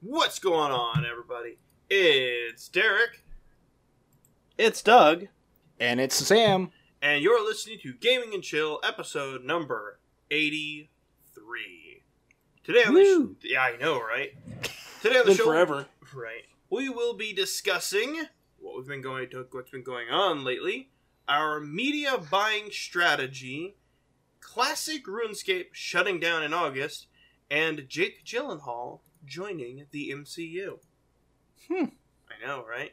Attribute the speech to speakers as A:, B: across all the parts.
A: What's going on, everybody? It's Derek,
B: It's Doug.
C: And it's Sam.
A: and you're listening to Gaming and Chill, episode number 83. Today on the
C: Woo.
A: sh- Yeah, I know, right? Today on the show,
B: forever.
A: Right? We will be discussing what we've been going to, what's been going on lately, our media buying strategy, classic RuneScape shutting down in August, and Jake Gyllenhaal joining the MCU.
C: Hmm.
A: I know, right?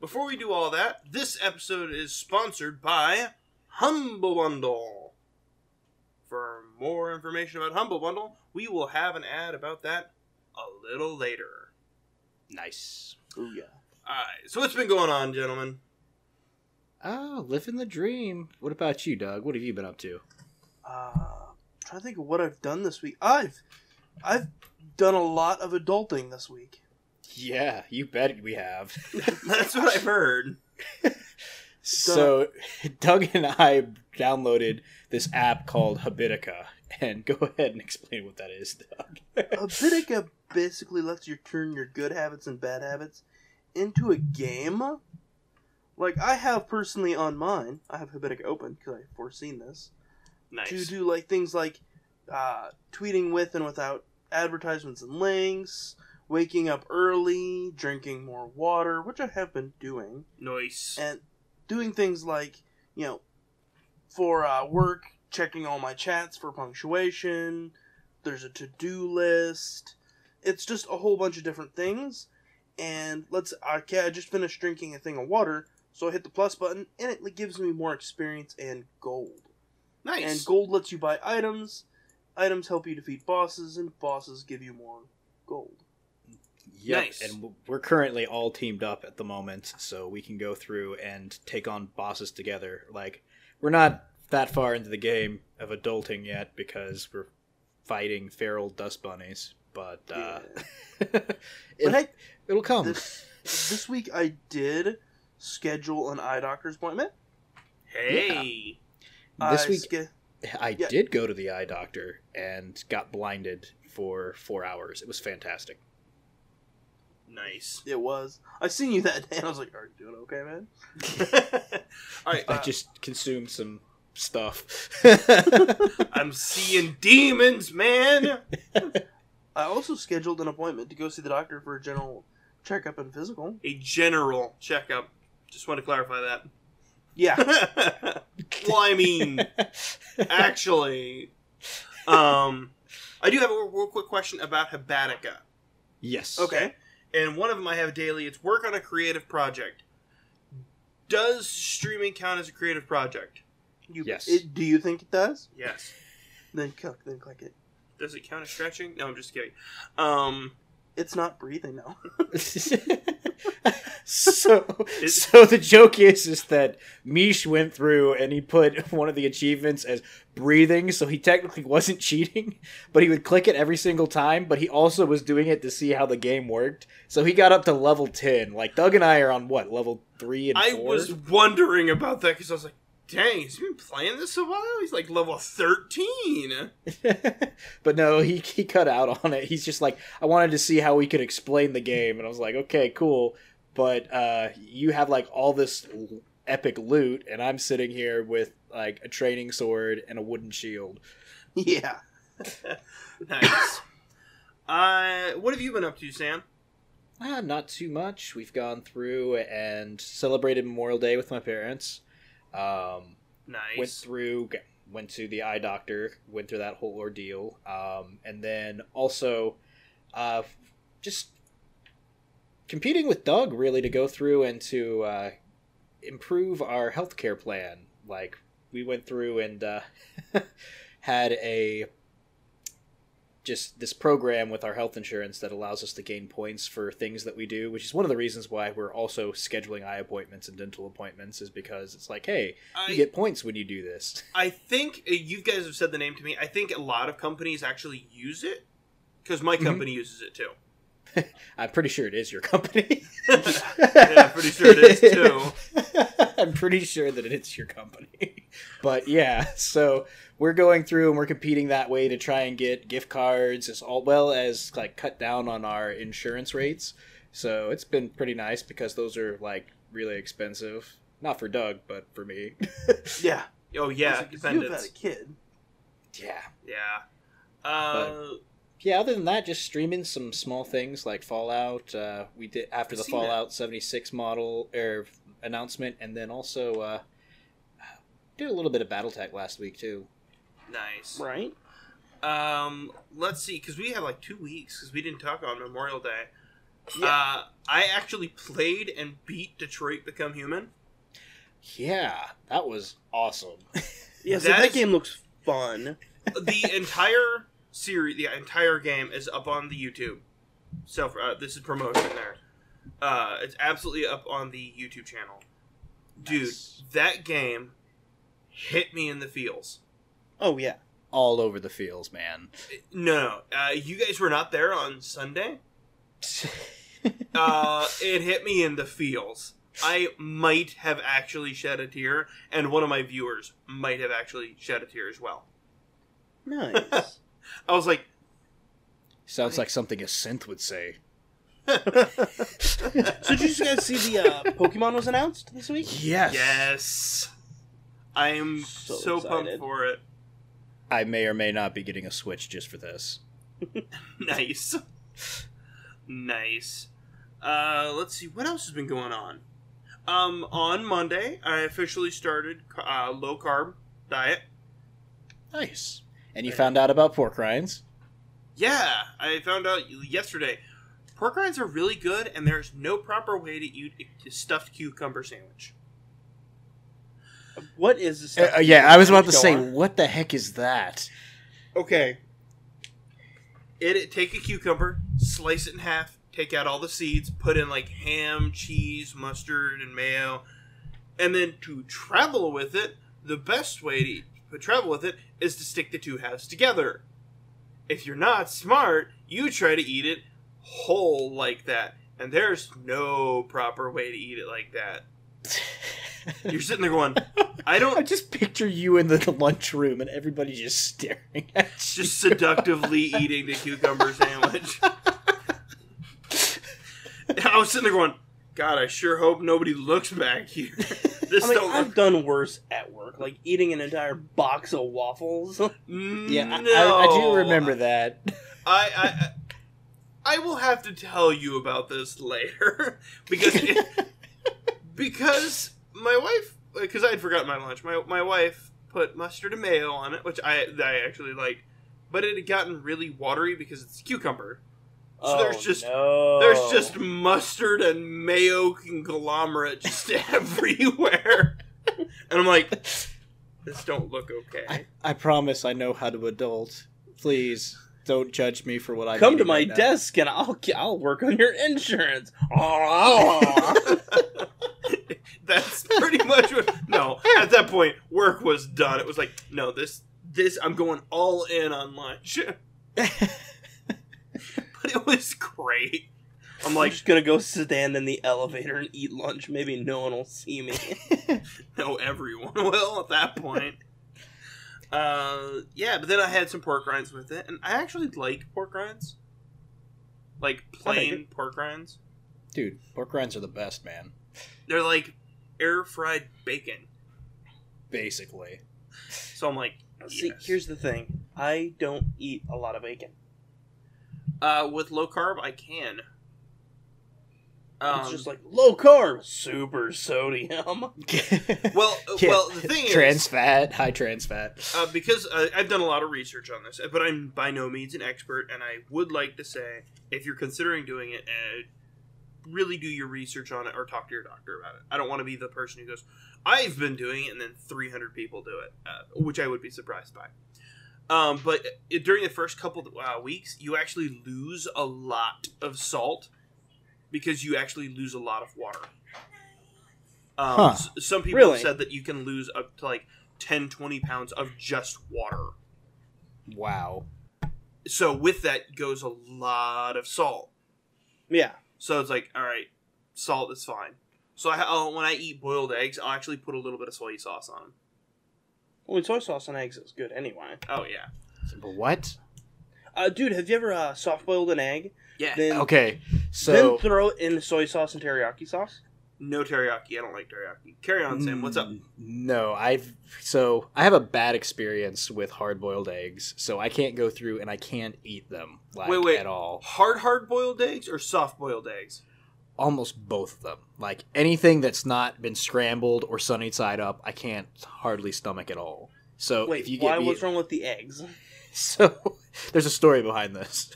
A: Before we do all that, this episode is sponsored by Humble Bundle. For more information about Humble Bundle, we will have an ad about that a little later.
C: Nice.
B: Oh yeah.
A: Alright, so what's been going on, gentlemen?
C: Oh, living the dream. What about you, Doug? What have you been up to?
B: Uh, trying to think of what I've done this week. I've I've done a lot of adulting this week.
C: Yeah, you bet we have.
A: That's what I've heard.
C: so, Doug and I downloaded this app called Habitica. And go ahead and explain what that is, Doug.
B: Habitica basically lets you turn your good habits and bad habits into a game. Like I have personally on mine, I have Habitica open because I've foreseen this
A: Nice.
B: to do like things like uh, tweeting with and without advertisements and links, waking up early, drinking more water, which I have been doing.
A: Nice.
B: and doing things like you know for uh, work checking all my chats for punctuation there's a to-do list it's just a whole bunch of different things and let's okay i just finished drinking a thing of water so i hit the plus button and it gives me more experience and gold
A: Nice.
B: and gold lets you buy items items help you defeat bosses and bosses give you more gold
C: Yep,
A: Nice.
C: and we're currently all teamed up at the moment, so we can go through and take on bosses together. Like, we're not that far into the game of adulting yet because we're fighting feral dust bunnies, but uh,
B: but
C: it,
B: hey
C: it'll come.
B: this this week i did schedule an eye doctor's appointment
A: hey.
C: This
B: I
C: week-
B: ske-
C: I
B: yeah.
C: did go to the eye doctor and got blinded for four hours. It was fantastic.
A: Nice.
B: It was. I seen you that day, and I was like, "Are you doing okay, man?"
A: Alright,
C: I
B: Uh,
C: just consumed some stuff.
A: I'm seeing demons, man!
B: I also scheduled an appointment to go see the doctor for a general checkup and physical.
A: A general checkup. Just want to clarify that.
B: Yeah,
A: well, I mean, actually, um, I do have a real, real quick question about Habitica.
C: yes.
B: okay.
A: And one of them I have daily. It's work on a creative project. Does streaming count as a creative project?
B: You,
C: Yes.
B: It, do you think it does?
A: Yes.
B: Then click. Then click it.
A: Does it count as stretching? No, I'm just kidding. Um,
B: It's not breathing now.
C: so,
A: It-
C: so the joke is, is that Mish went through and he put one of the achievements as breathing, so he technically wasn't cheating, but he would click it every single time. But he also was doing it to see how the game worked, so he got up to level ten. Like Doug and I are on what level three and
A: I
C: four.
A: was wondering about that because I was like, dang, he's been playing this a while? He's like level 13.
C: but no, he he cut out on it. He's just like, I wanted to see how we could explain the game, and I was like, okay, cool. But uh, you have like all this epic loot, and I'm sitting here with like a training sword and a wooden shield.
B: yeah.
A: nice. Uh, what have you been up to, Sam?
C: Ah, not too much. We've gone through and celebrated Memorial Day with my parents. Um,
A: Nice.
C: went through went to the eye doctor went through that whole ordeal um, and then also uh, just competing with doug really to go through and to uh, improve our healthcare plan like we went through and uh, had a just this program with our health insurance that allows us to gain points for things that we do, which is one of the reasons why we're also scheduling eye appointments and dental appointments, is because it's like, hey,
A: I,
C: you get points when you do this.
A: I think uh, you guys have said the name to me. I think a lot of companies actually use it because my
C: Mhm.
A: company uses it too.
C: I'm pretty sure it is your company.
A: yeah, pretty sure it is too.
C: I'm pretty sure that it's your company. But yeah, so we're going through and we're competing that way to try and get gift cards as all well as like cut down on our insurance rates. So it's been pretty nice because those are like really expensive. Not for Doug, but for me.
B: Yeah.
A: Oh yeah,
B: Like, you've had a kid.
C: yeah.
A: Yeah. Uh,
C: Yeah, other than that, just streaming some small things like Fallout. Uh, we did after the
A: Seen that.
C: Fallout 76 model er, announcement, and then also uh, did a little bit of BattleTech last week too.
A: nice.
B: Right?
A: Um, let's see, because we had like two weeks because we didn't talk on Memorial Day.
B: Yeah.
A: Uh, I actually played and beat Detroit Become Human.
C: Yeah, that was awesome.
B: Yeah, so
A: That
B: that
A: is-
B: game looks fun.
A: the entire series, the entire game is up on the YouTube. So uh, this is promotion there. Uh, it's absolutely up on the YouTube channel. Dude,
C: Nice.
A: that game hit me in the feels.
B: Oh, yeah.
C: All over the fields, man.
A: No, no, uh, you guys were not there on Sunday. Uh, it hit me in the feels. I might have actually shed a tear, and one of my viewers might have actually shed a tear as well.
B: Nice.
A: I was like,
C: Sounds like something a synth would say.
B: so did you guys see the uh, Pokemon was announced this week?
C: Yes.
A: yes. I am
B: So
A: so, pumped for it.
C: I may or may not be getting a Switch just for this.
A: Nice. nice. Uh, let's see what else has been going on. Um, on Monday, I officially started uh, low carb diet.
C: Nice. And you found out about pork rinds?
A: Yeah, I found out yesterday. Pork rinds are really good, and there's no proper way to eat a stuffed cucumber sandwich.
B: What is this?
C: Uh, uh, yeah, I was about to say, what the heck is that?
A: Okay. It, it take a cucumber, slice it in half, take out all the seeds, put in like ham, cheese, mustard, and mayo, and then to travel with it, the best way to, to travel with it is to stick the two halves together. If you're not smart, you try to eat it whole like that, and there's no proper way to eat it like that. You're sitting there going, I
C: I
A: don't I
C: just picture you in the lunchroom and everybody just staring at you.
A: just seductively eating the cucumber sandwich. I was sitting there going, God, I sure hope nobody looks back here. This
B: I mean,
A: don't
B: I've
A: look.
B: done worse at work, like eating an entire box of waffles.
C: Mm, yeah, I. I, I do remember that.
A: I, I I will have to tell you about this later because it, because my wife because I had forgotten my lunch. My my wife put mustard and mayo on it, which I I actually like, but it had gotten really watery because it's cucumber. So there's oh, just-
B: no.
A: There's just mustard and mayo conglomerate just everywhere. And I'm like, this don't look okay.
C: I, I promise I know how to adult. Please don't judge me for what I
B: come to my desk and I'll I'll work on your insurance. Ah, ah, ah.
A: That's pretty much what. No, at that point, work was done. It was like, no, this, this, I'm going all in on lunch. But it was great. I'm
B: I'm
A: like,
B: just gonna go stand in the elevator and eat lunch. Maybe no one will see me.
A: no, everyone will at that point. Uh, yeah, but then I had some pork rinds with it, and I actually like pork rinds, like plain pork rinds.
C: Dude, pork rinds are the best, man.
A: They're like air fried bacon.
C: Basically.
A: So I'm like,
B: See, here's the thing. I don't eat a lot of bacon.
A: Uh, with low carb, I can. Um,
B: it's just like low carb, super sodium.
A: well, uh,
C: Yeah,
A: well, the thing
C: trans
A: is,
C: fat, high trans fat.
A: uh, because uh, I've done a lot of research on this, but I'm by no means an expert, and I would like to say, if you're considering doing it, uh, really do your research on it or talk to your doctor about it. I don't want to be the person who goes, "I've been doing it," and then 300 people do it, uh, which I would be surprised by. Um, but it, during the first couple of, uh, weeks, you actually lose a lot of salt because you actually lose a lot of water. Um,
C: Huh.
A: s- some people
B: Really?
A: said that you can lose up to like 10, 20 pounds of just water.
C: Wow.
A: So with that goes a lot of salt.
B: Yeah.
A: So it's like, all right, salt is fine. So I, I'll, when I eat boiled eggs, I'll actually put a little bit of soy sauce on them.
B: Well, soy sauce on eggs is good anyway.
A: Oh yeah,
C: But what?
B: Uh, dude, have you ever uh, soft boiled an egg?
A: yeah.
B: Then
C: Okay, so
B: then throw it in soy sauce and teriyaki sauce.
A: no teriyaki. I don't like teriyaki. Carry on, Sam. What's up?
C: Mm, No, I've so I have a bad experience with hard boiled eggs, so I can't go through and I can't eat them like
A: Wait, wait.
C: at all.
A: Hard, hard boiled eggs or soft boiled eggs?
C: Almost both of them. Like anything that's not been scrambled or sunny side up, I can't hardly stomach at all. So
B: Wait,
C: if you
B: why?
C: get me,
B: What's wrong with the eggs?
C: so there's a story behind this.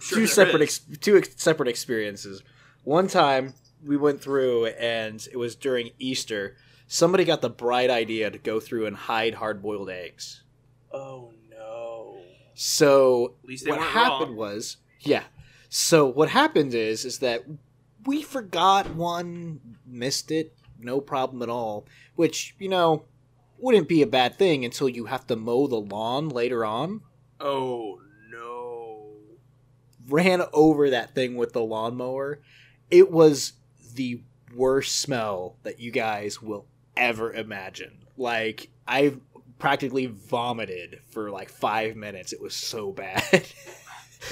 A: Sure
C: two separate ex- two ex- separate experiences. One time we went through and it was during Easter. Somebody got the bright idea to go through and hide hard boiled eggs.
B: Oh no!
C: So what happened
A: raw.
C: was yeah. So what happened is is that we forgot one, missed it, no problem at all. Which you know wouldn't be a bad thing until you have to mow the lawn later on.
A: Oh no!
C: ran over that thing with the lawnmower. It was the worst smell that you guys will ever imagine. Like I practically vomited for like 5 minutes. It was so bad.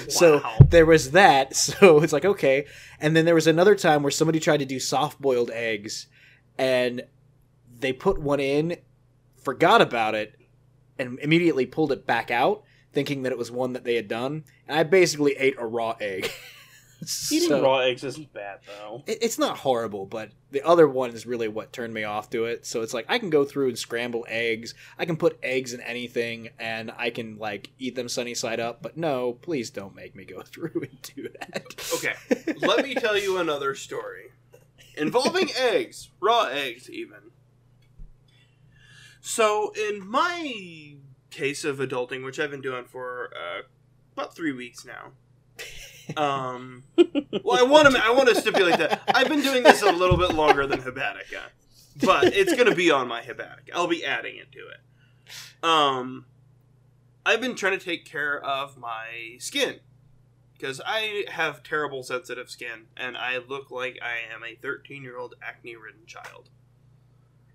C: So there was that. So it's like okay, and then there was another time where somebody tried to do soft boiled eggs, and they put one in, forgot about it, and immediately pulled it back out, thinking that it was one that they had done. And I basically ate a raw egg.
B: Eating
C: So-
B: raw eggs isn't bad though.
C: it- it's not horrible, but the other one is really what turned me off to it. So it's like I can go through and scramble eggs. I can put eggs in anything, and I can like eat them sunny side up. But no, please don't make me go through and do that.
A: Okay, let me tell you another story involving eggs, raw eggs, even. So, in my case of adulting, which I've been doing for uh, about three weeks now, um, well, I want to I want to stipulate that I've been doing this a little bit longer than Habitica, but it's going to be on my Habitica. I'll be adding it to it. Um, I've been trying to take care of my skin because I have terrible sensitive skin and I look like I am a 13 year old acne ridden child.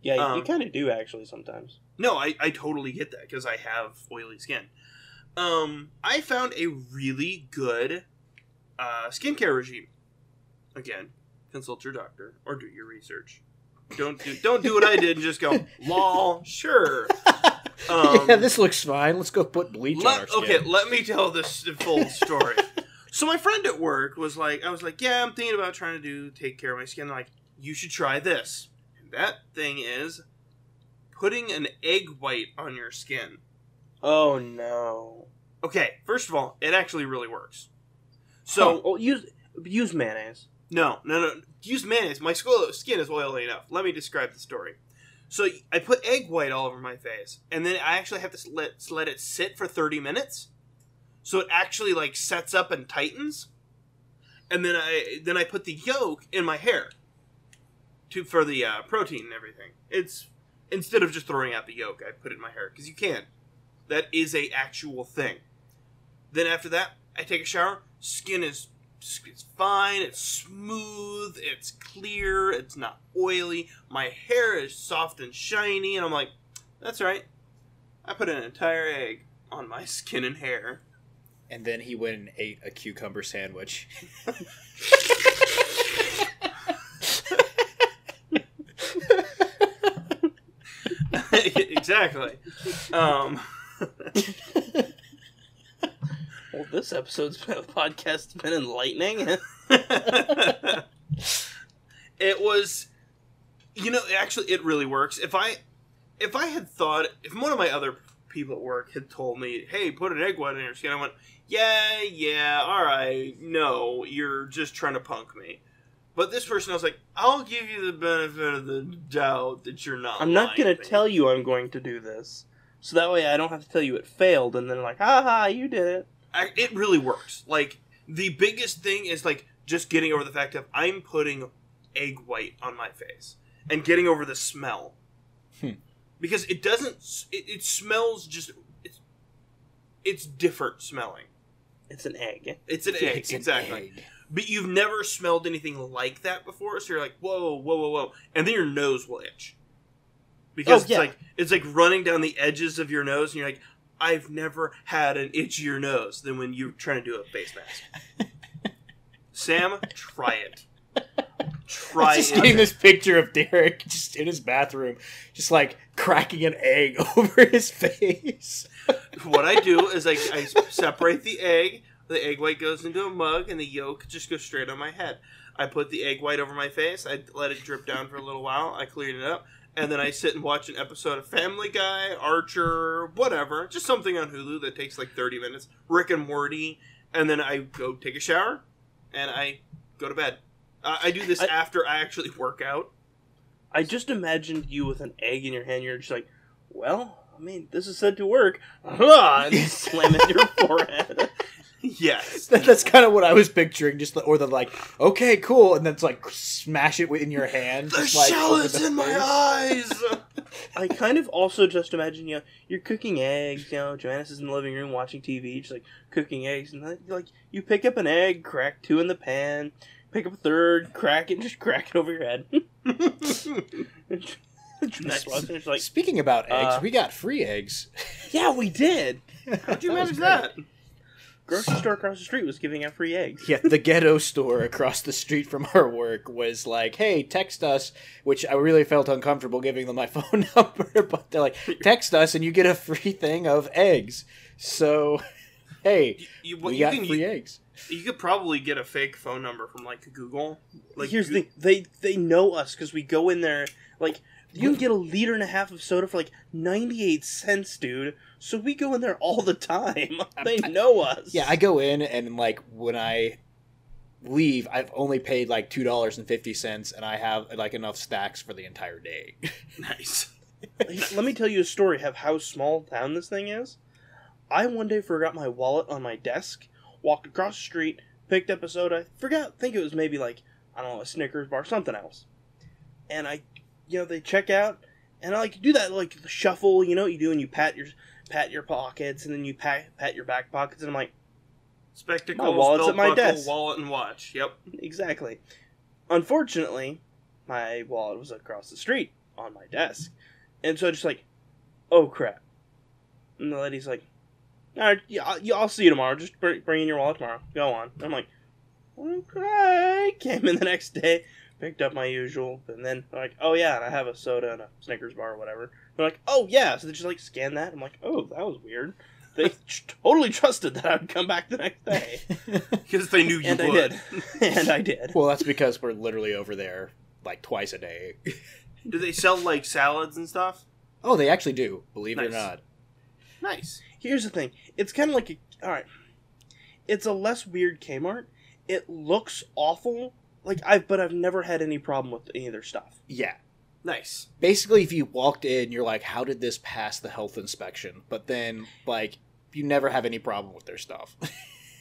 B: Yeah, you
A: Um,
B: kind of do actually sometimes.
A: No, I, I totally get that because I have oily skin. Um, I found a really good uh, skincare regime. Again, consult your doctor or do your research. Don't do don't do what I did and just go lol. Sure. Um,
C: yeah, this looks fine. Let's go put bleach on our skin.
A: okay, let me tell this full story. so my friend at work was like, I was like, yeah, I'm thinking about trying to do take care of my skin. like, you should try this. And that thing is putting an egg white on your skin.
B: Oh no!
A: Okay, first of all, it actually really works. So
B: oh, use use mayonnaise.
A: No, no, no. Use mayonnaise. My skin is oily enough. Let me describe the story. So I put egg white all over my face, and then I actually have to let let it sit for thirty minutes, so it actually like sets up and tightens, and then I then I put the yolk in my hair, to for the uh, protein and everything. It's instead of just throwing out the yolk, I put it in my hair because you can. That is a actual thing. Then after that, I take a shower. Skin is it's fine. It's smooth. It's clear. It's not oily. My hair is soft and shiny, and I'm like, that's right. I put an entire egg on my skin and hair.
C: And then he went and ate a cucumber sandwich.
A: exactly. Um,
B: Well, this episode's been, podcast been enlightening.
A: it was, you know, actually, it really works. If I, if I had thought, if one of my other people at work had told me, "Hey, put an egg white in your skin," I went, "Yeah, yeah, all right. No, you're just trying to punk me." But this person, I was like, "I'll give you the benefit of the doubt that you're not."
B: I'm not gonna tell you I'm going to do this, so that way I don't have to tell you it failed, and then like, ha ha, you did it.
A: I, it really works. Like the biggest thing is like just getting over the fact of I'm putting egg white on my face and getting over the smell
C: Hmm.
A: because it doesn't. It, it smells just. It's, it's different smelling.
B: It's an egg.
A: It's an egg,
C: It's an
A: exactly.
C: egg.
A: but you've never smelled anything like that before. So you're like, whoa, whoa, whoa, whoa, and then your nose will itch because
B: Oh, yeah.
A: it's like it's like running down the edges of your nose, and you're like, I've never had an itchier nose than when you're trying to do a face mask. Sam, try it. Try
C: just
A: it.
C: getting this picture of Derek just in his bathroom, just like cracking an egg over his face.
A: what I do is I, I separate the egg. The egg white goes into a mug, and the yolk just goes straight on my head. I put the egg white over my face. I let it drip down for a little while. I clean it up, and then I sit and watch an episode of Family Guy, Archer, whatever, just something on Hulu that takes like thirty minutes. Rick and Morty, and then I go take a shower, and I go to bed. Uh, I do this
B: I-
A: after I actually work out.
B: I just imagined you with an egg in your hand. You're just like, well, I mean, this is said to work. Ah, and slam it in your forehead.
A: Yes.
C: That- That's kind of what I was picturing. Just the, or the like, okay, cool, and then it's like smash it in your hand.
A: The
C: just, like,
A: shell is
C: the
A: in my eyes.
B: I kind of also just imagine you know you're cooking eggs. You know, Joannis is in the living room watching TV, just like cooking eggs, and then, like you pick up an egg, crack two in the pan, pick up a third, crack it, and just crack it over your head. Just like,
C: Speaking about eggs,
B: Uh,
C: we got free eggs.
B: yeah, we did.
A: How'd you
C: That was
A: manage
C: great.
A: That?
B: Grocery store across the street was giving out free eggs.
C: Yeah, the ghetto store across the street from our work was like, "Hey, text us," which I really felt uncomfortable giving them my phone number, but they're like, "Text us and you get a free thing of eggs." So, hey,
A: You, you,
C: we
A: you
C: got
A: can,
C: free
A: you,
C: eggs.
A: you could probably get a fake phone number from like Google. Like
B: Here's
A: Goo-
B: the thing: they they know us because we go in there. Like you can get a liter and a half of soda for like ninety eight cents, dude. So we go in there all the time. They know us.
C: Yeah, I go in and like when I leave, I've only paid like two dollars and fifty cents, and I have like enough stacks for the entire day.
A: nice.
B: Let me tell you a story of how small town this thing is. I one day forgot my wallet on my desk, walked across the street, picked up a soda, forgot, think it was maybe like, I don't know, a Snickers bar, something else. And I, you know, they check out, and I like do that like shuffle, you know what you do, and you pat your pat your pockets, and then you pat pat your back pockets, and I'm like,
A: Spectacles,
B: My wallet's at my
A: buckle,
B: desk.
A: wallet, and watch. Yep.
B: exactly. Unfortunately, my wallet was across the street on my desk, and so I just like, oh crap. And the lady's like, all right, yeah, I'll, see you tomorrow. Just bring, bring in your wallet tomorrow. Go on. I'm like, okay. Came in the next day, picked up my usual, and then like, oh yeah, and I have a soda and a Snickers bar or whatever. They're like, oh yeah. So they just like scan that. I'm like, oh, that was weird. They totally trusted that I would come back the next day,
A: Because they knew you
B: and I did, and I did.
C: well, that's because we're literally over there like twice a day.
A: Do they sell like salads and stuff?
C: Oh, they actually do. Believe it or not.
A: Nice.
B: Here's the thing. It's kind of like a all right. It's a less weird Kmart. It looks awful. Like I've but I've never had any problem with any of their stuff.
C: Yeah.
A: Nice.
C: Basically, if you walked in, you're like, "How did this pass the health inspection?" But then, like, you never have any problem with their stuff.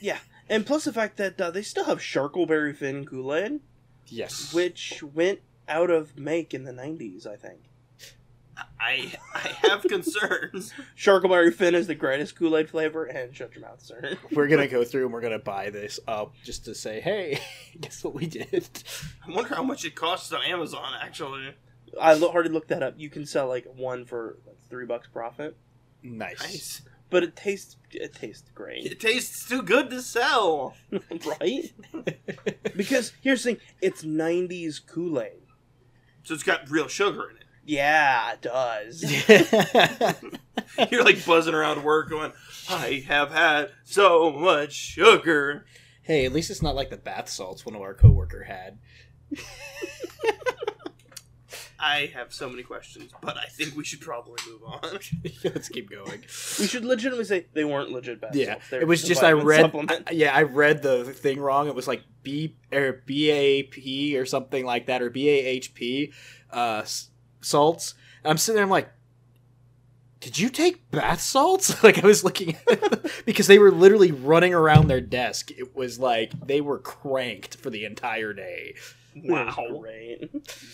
B: Yeah, and plus the fact that uh, they still have Sharkleberry Fin Kool Aid,
C: yes.
B: which went out of make in the '90s, I think.
A: I I have concerns.
B: Sharkleberry Fin is the greatest Kool Aid flavor, and shut your mouth, sir.
C: we're gonna go through and we're gonna buy this up just to say, "Hey, guess what we did?"
A: I wonder how much it costs on Amazon. Actually,
B: I lo- already looked that up. You can sell like one for like, three bucks profit,
C: Nice.
A: nice.
B: but it tastes it tastes great.
A: It tastes too good to sell.
B: right? because here's the thing, it's '90s Kool Aid.
A: So it's got real sugar in it.
B: Yeah, it does.
A: You're like buzzing around work, going, "I have had so much sugar."
C: hey, at least it's not like the bath salts one of our coworker had.
A: I have so many questions, but I think we should probably move on.
C: Let's keep going.
B: we should legitimately say they weren't legit bad.
C: Yeah,
B: salts. They're
C: it was just I read.
B: supplement.
C: Yeah, I read the thing wrong. It was like B or B A P or something like that, or B A H P uh, s- salts. And I'm sitting there, I'm like, did you take bath salts? like I was looking at them, because they were literally running around their desk. It was like they were cranked for the entire day.
A: Wow.
B: Great.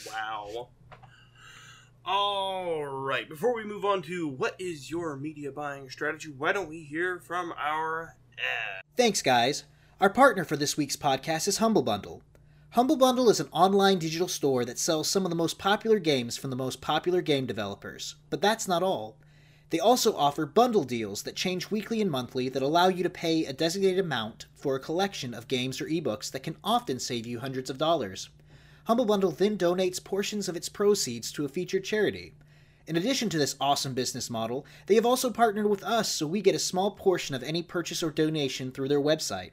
A: Wow. All right. Before we move on to what is your media buying strategy, why don't we hear from our ad?
C: Thanks, guys. Our partner for this week's podcast is Humble Bundle. Humble Bundle is an online digital store that sells some of the most popular games from the most popular game developers. But that's not all. They also offer bundle deals that change weekly and monthly that allow you to pay a designated amount for a collection of games or ebooks that can often save you hundreds of dollars. Humble Bundle then donates portions of its proceeds to a featured charity. In addition to this awesome business model, they have also partnered with us so we get a small portion of any purchase or donation through their website.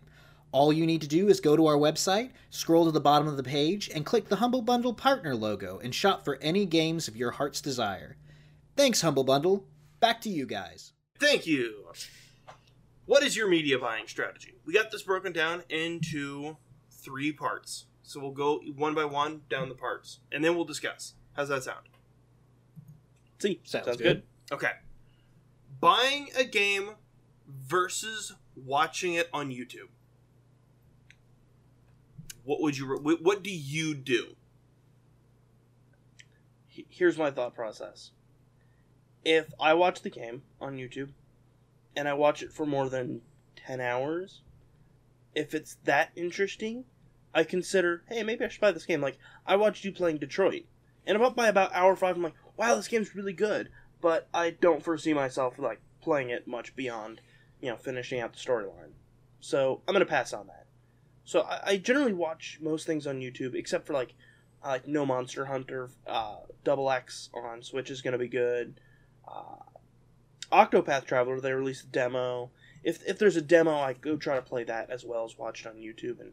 C: All you need to do is go to our website, scroll to the bottom of the page, and click the Humble Bundle partner logo and shop for any games of your heart's desire. Thanks, Humble Bundle. Back to you guys.
A: Thank you. What is your media buying strategy? We got this broken down into three parts. So we'll go one by one down the parts, and then we'll discuss. How's that sound?
B: See,
C: Sounds
B: sounds,
C: good.
B: good.
A: Okay. Buying a game versus watching it on YouTube. What would you? What do you do?
B: Here's my thought process. If I watch the game on YouTube and I watch it for more than 10 hours, if it's that interesting, I consider, hey, maybe I should buy this game. Like, I watched you playing Detroit, and about by about hour five, I'm like, wow, this game's really good. But I don't foresee myself like playing it much beyond, you know, finishing out the storyline. So I'm gonna pass on that. So I, I generally watch most things on YouTube, except for like, I like No Monster Hunter, uh, Double X on Switch is gonna be good. Uh, Octopath Traveler, they released a demo. If if there's a demo, I go try to play that as well as watch it on YouTube and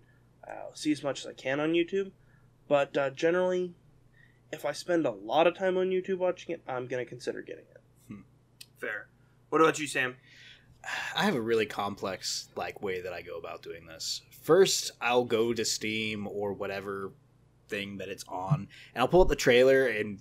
B: uh, see as much as I can on YouTube. But uh, generally, if I spend a lot of time on YouTube watching it, I'm gonna consider getting it.
A: Fair. What about you, Sam?
C: I have a really complex like way that I go about doing this. First, I'll go to Steam or whatever thing that it's on, and I'll pull up the trailer and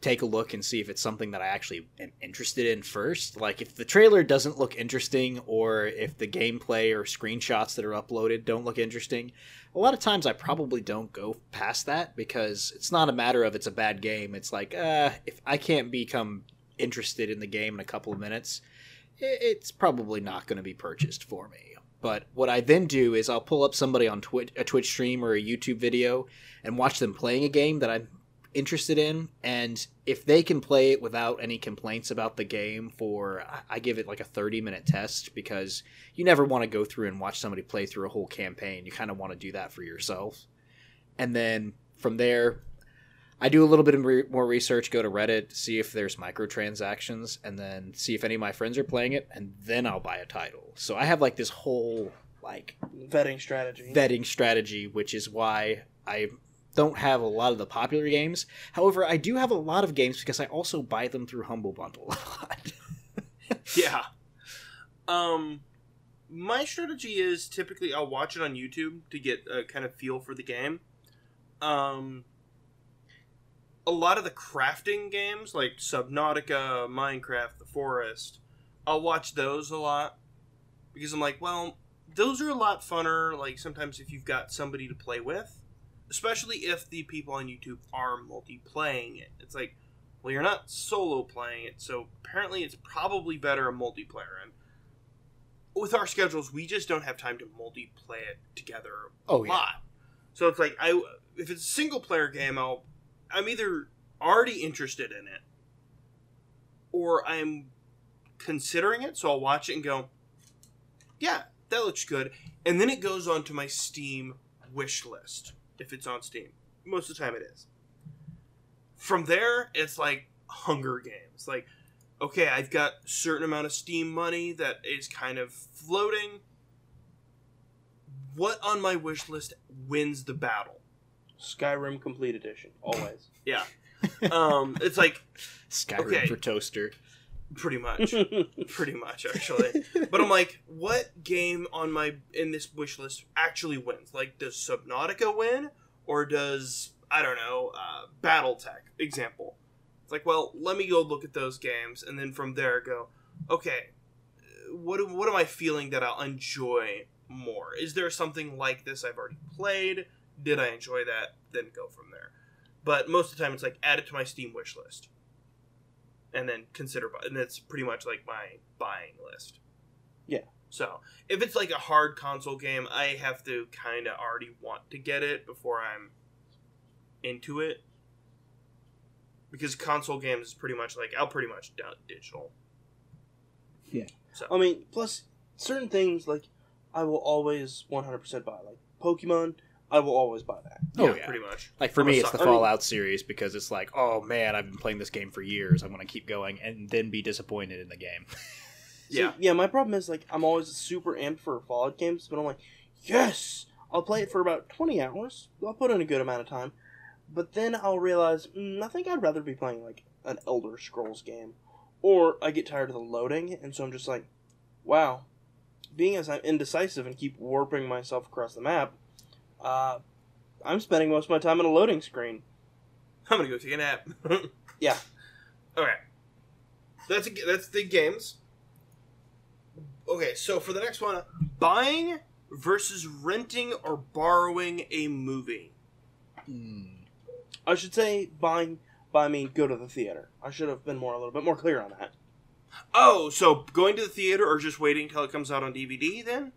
C: take a look and see if it's something that I actually am interested in first. Like if the trailer doesn't look interesting or if the gameplay or screenshots that are uploaded don't look interesting, a lot of times I probably don't go past that because it's not a matter of it's a bad game. It's like, uh, if I can't become interested in the game in a couple of minutes, it's probably not going to be purchased for me. But what I then do is I'll pull up somebody on Twitch, a Twitch stream or a YouTube video and watch them playing a game that I'm interested in. And if they can play it without any complaints about the game for, I- I give it like a 30 minute test because you never want to go through and watch somebody play through a whole campaign. You kind of want to do that for yourself. And then from there, I do a little bit re- more research, go to Reddit, see if there's microtransactions, and then see if any of my friends are playing it, and then I'll buy a title. So I have like this whole like
B: Vetting strategy.
C: vetting strategy, which is why I don't have a lot of the popular games. However, I do have a lot of games because I also buy them through Humble Bundle a lot.
A: Yeah. Um, my strategy is typically I'll watch it on YouTube to get a kind of feel for the game. Um, a lot of the crafting games like Subnautica, Minecraft, The Forest, I'll watch those a lot because I'm like, well, those are a lot funner. Like sometimes if you've got somebody to play with, especially if the people on YouTube are multi-playing it, it's like, well, you're not solo playing it, so apparently it's probably better a multiplayer. And with our schedules, we just don't have time to multiplay it together a
C: Oh, yeah.
A: lot. So it's like I, if it's a single player game, I'll, I'm either already interested in it, or I'm considering it. So I'll watch it and go, yeah, that looks good, and then it goes on to my Steam wish list if it's on Steam. Most of the time, it is from there it's like hunger games like okay i've got certain amount of steam money that is kind of floating what on my wish list wins the battle
B: Skyrim Complete Edition, always.
A: yeah. Um it's like
C: Skyrim
A: Okay.
C: for toaster.
A: pretty much. Pretty much actually. But i'm like what game on my in this wish list actually wins? Like does subnautica win? Or does i don't know uh, battletech example? It's like well let me go look at those games and then from there go okay uh, what, what am i feeling that i'll enjoy more? Is there something like this i've already played did i enjoy that then go from there but most of the time it's like add it to my steam wish list and then consider bu- and that's pretty much like my buying list Yeah. So if it's like a hard console game, I have to kind of already want to get it before I'm into it. Because console games is pretty much like I'll pretty much digital. Yeah.
B: So I mean, plus certain things like I will always 100% buy. Like Pokemon, I will always buy that.
C: Oh, yeah.
A: pretty much.
C: Like for
A: I'm
C: me, it's the
A: sucker.
B: I mean-
C: Fallout series because it's like, oh man, I've been playing this game for years. I'm going to keep going, and then be disappointed in the game.
B: So,
A: Yeah.
B: yeah, my problem is like I'm always super amped for Fallout games, but I'm like, yes, I'll play it for about 20 hours. I'll put in a good amount of time, but then I'll realize mm, I think I'd rather be playing like an Elder Scrolls game, or I get tired of the loading, and so I'm just like, wow. Being as I'm indecisive and keep warping myself across the map, uh, I'm spending most of my time on a loading screen.
A: I'm gonna go take a nap.
B: Yeah.
A: Okay. That's a, that's the games. Okay, so for the next one, buying versus renting or borrowing a movie.
C: Hmm.
B: I should say buying by me go to the theater. I should have been more a little bit more clear on that.
A: Oh, so going to the theater or just waiting till it comes out on DVD then?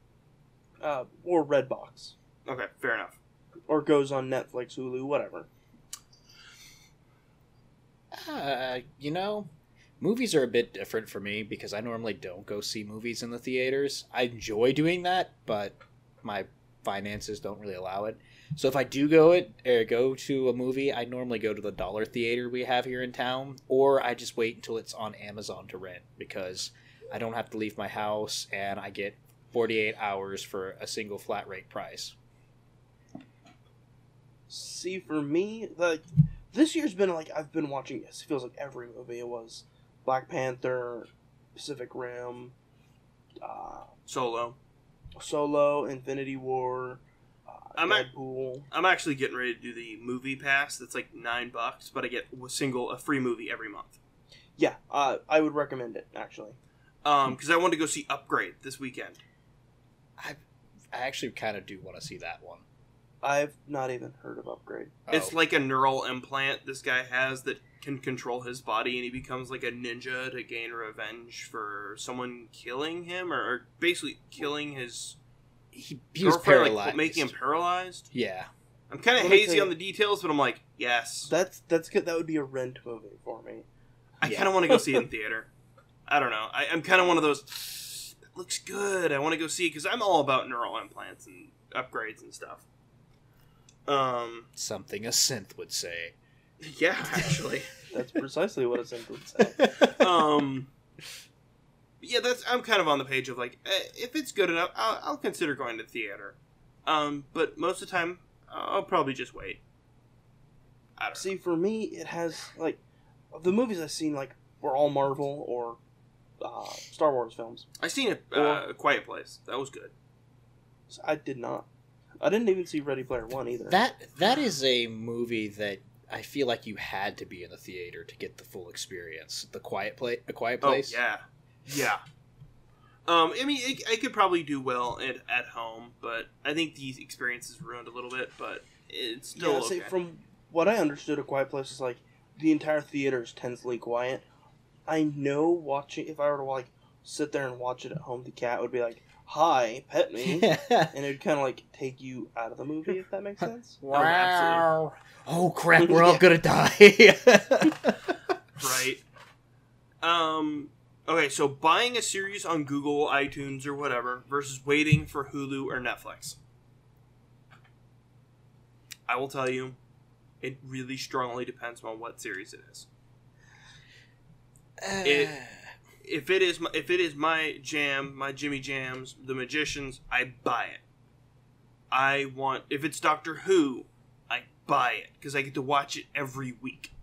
B: Uh, or Redbox.
A: Okay, fair enough.
B: or goes on Netflix, Hulu, whatever.
C: Uh, you know, movies are a bit different for me because I normally don't go see movies in the theaters. I enjoy doing that, but my finances don't really allow it. So if I do go it or go to a movie, I normally go to the dollar theater we have here in town, or I just wait until it's on Amazon to rent because I don't have to leave my house and I get 48 hours for a single flat rate price.
B: See, for me, like this year's been like I've been watching. It feels like every movie. It was Black Panther, Pacific Rim, uh,
A: Solo.
B: Solo, Infinity War, uh,
A: I'm at-
B: Deadpool.
A: I'm actually getting ready to do the movie pass. That's like nine bucks, but I get a single a free movie every month.
B: Yeah, uh, I would recommend it actually.
A: Um, because I want to go see Upgrade this weekend.
C: I, I actually kind of do want to see that one.
B: I've not even heard of Upgrade.
A: It's
C: Oh.
A: like a neural implant this guy has that can control his body, and he becomes like a ninja to gain revenge for someone killing him, or, or basically killing his
C: he, he was paralyzed.
A: like making him paralyzed.
C: Yeah.
A: I'm kind of hazy on the details, but I'm like, yes,
B: That's that's good. That would be a rent movie for me.
A: I
C: Yeah.
A: kind of want to go see it in theater. I don't know. I, I'm kind of one of those. That looks good. I want to go see it because I'm all about neural implants and upgrades and stuff. Um.
C: Something a synth would say.
A: Yeah, actually.
B: That's precisely what a synth would say.
A: um yeah that's i'm kind of on the page of like eh, if it's good enough I'll, I'll consider going to theater um but most of the time i'll probably just wait i don't
B: See, for me, it has like the movies I've seen like were all Marvel or uh, Star Wars films.
A: know i seen a, uh, a quiet place that was good
B: I did not. I didn't even see Ready Player One either.
C: That that is a movie that I feel like you had to be in the theater to get the full experience. The Quiet Place, A Quiet Place.
A: oh yeah yeah um i mean it, I could probably do well at, at home but i think the experience is ruined a little bit but it's still
B: yeah,
A: okay.
B: see, from what I understood, A Quiet Place is like the entire theater is tensely quiet. I know watching if I were to like sit there and watch it at home, the cat would be like, "Hi, pet me," and it would kind of like take you out of the movie if that makes sense.
C: wow. Oh crap! We're all gonna die.
A: right? Um. Okay, so buying a series on Google, iTunes, or whatever versus waiting for Hulu or Netflix. I will tell you, it really strongly depends on what series it is. It- If it is, my, if it is my jam, my Jimmy Jams, The Magicians, I buy it. I want if it's Doctor Who, I buy it because I get to watch it every week.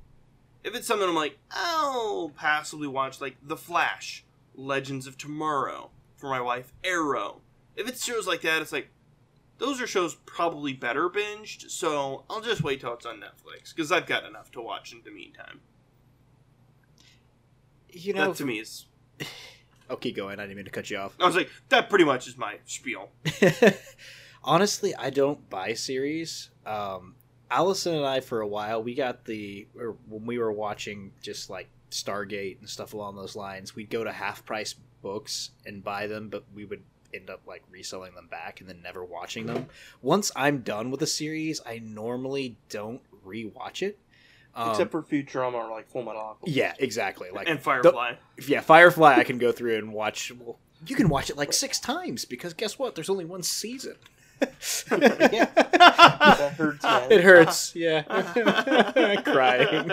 A: If it's something I'm like, I'll passively watch, like The Flash, Legends of Tomorrow, for my wife, Arrow. If it's shows like that, it's like, those are shows probably better binged, so I'll just wait till it's on Netflix, because I've got enough to watch in the meantime.
C: you know,
A: that to me is.
C: Oh, keep going. I didn't mean to cut you off.
A: I was like, that pretty much is my spiel.
C: Honestly, I don't buy series. Um, Allison and I, for a while, we got the or when we were watching just like Stargate and stuff along those lines. We'd go to half price books and buy them, but we would end up like reselling them back and then never watching them. Once I'm done with a series, I normally don't rewatch it. Um,
B: Except for Futurama or like Full Metal Alchemist.
C: yeah, exactly. Like
A: and Firefly.
C: yeah, Firefly, I can go through and watch. Well, you can watch it like six times because guess what? There's only one season.
B: Yeah. That hurts, man.
C: It hurts. Yeah, crying,